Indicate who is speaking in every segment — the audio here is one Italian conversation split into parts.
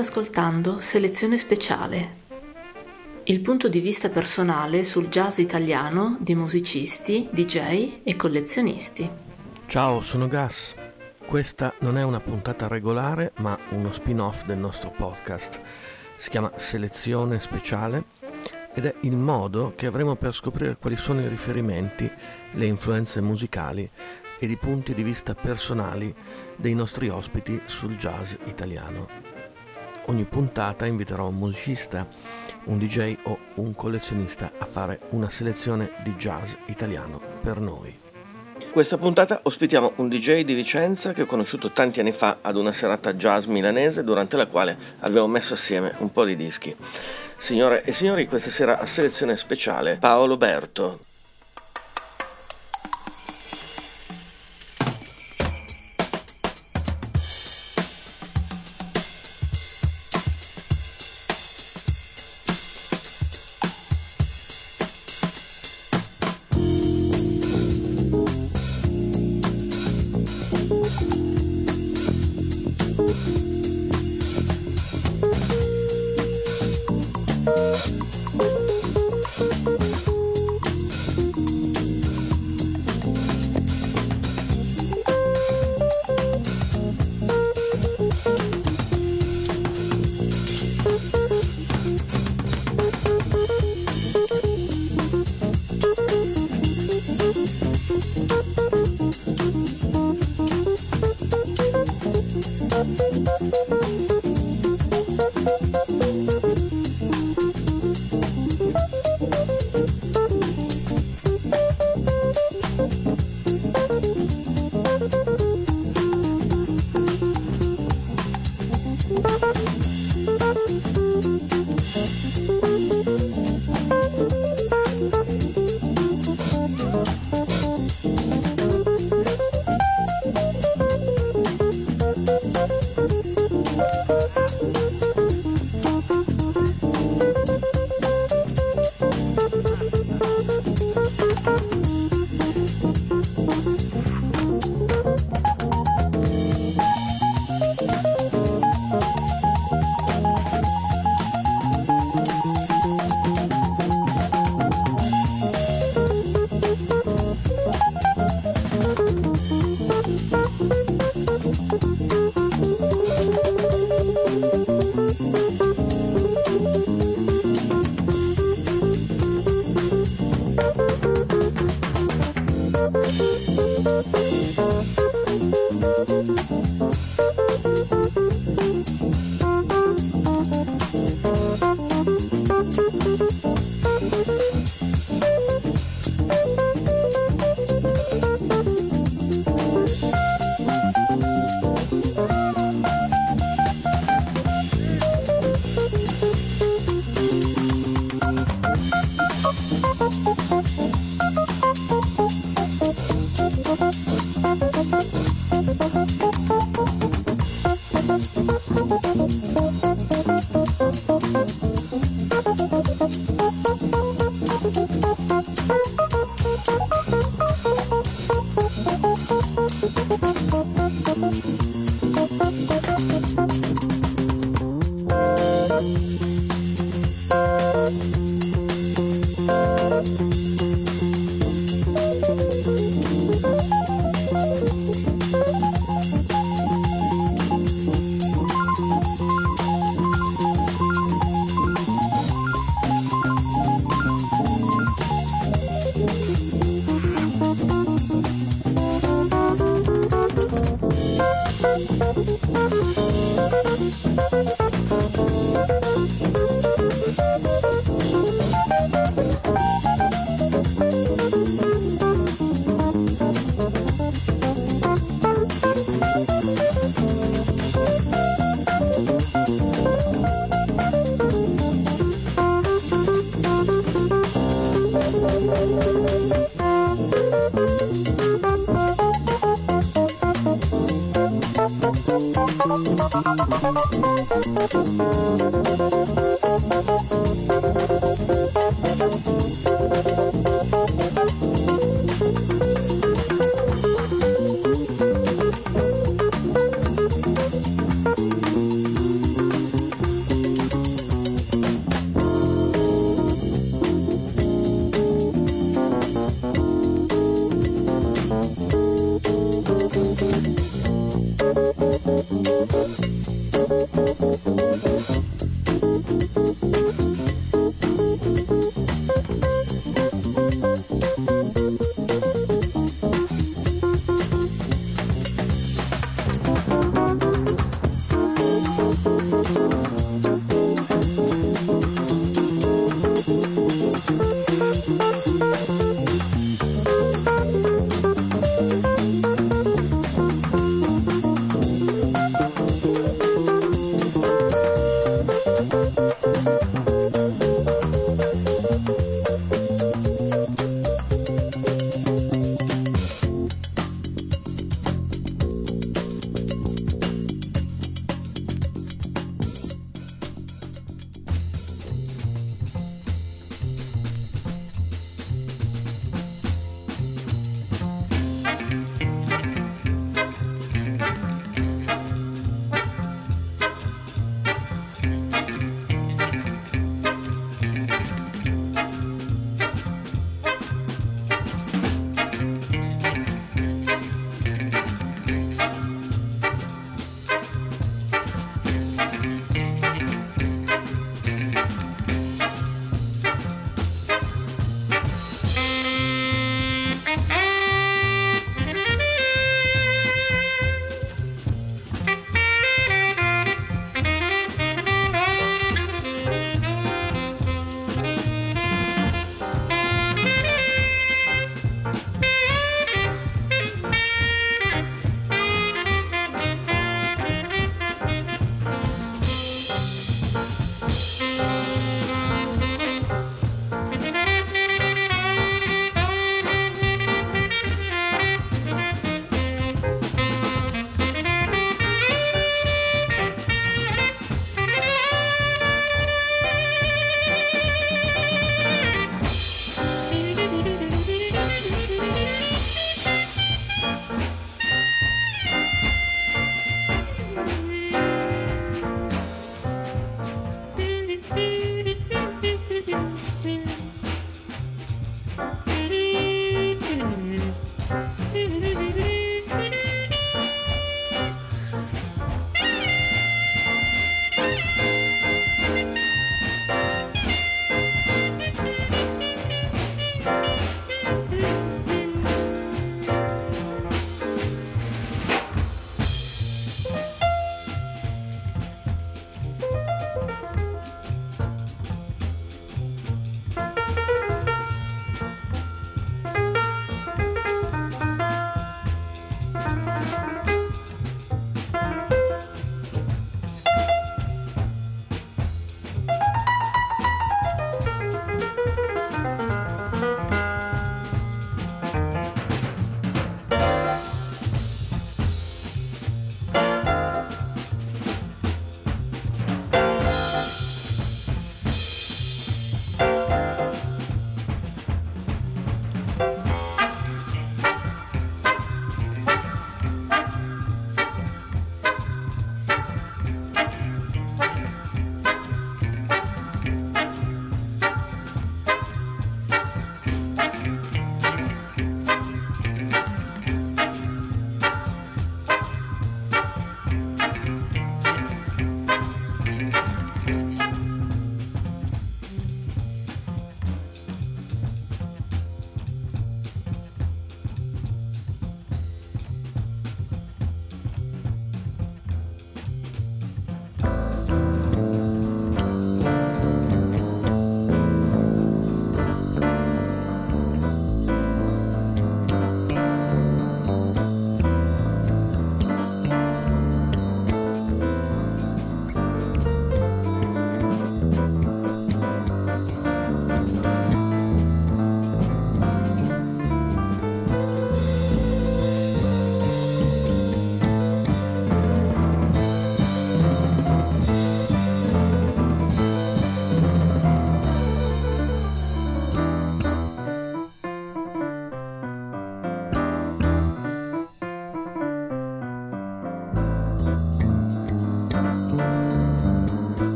Speaker 1: Ascoltando Selezione speciale, il punto di vista personale sul jazz italiano di musicisti, DJ e collezionisti.
Speaker 2: Ciao, sono Gas. Questa non è una puntata regolare, ma uno spin-off del nostro podcast. Si chiama Selezione speciale ed è il modo che avremo per scoprire quali sono i riferimenti, le influenze musicali ed i punti di vista personali dei nostri ospiti sul jazz italiano ogni puntata inviterò un musicista, un DJ o un collezionista a fare una selezione di jazz italiano per noi.
Speaker 3: Questa puntata ospitiamo un DJ di Vicenza che ho conosciuto tanti anni fa ad una serata jazz milanese durante la quale abbiamo messo assieme un po' di dischi. Signore e signori, questa sera a selezione speciale Paolo Berto, Thank you.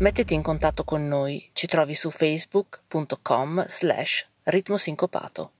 Speaker 1: Mettiti in contatto con noi, ci trovi su facebook.com slash ritmosincopato.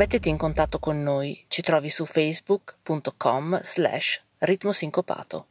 Speaker 1: Mettiti in contatto con noi, ci trovi su facebook.com slash ritmosincopato.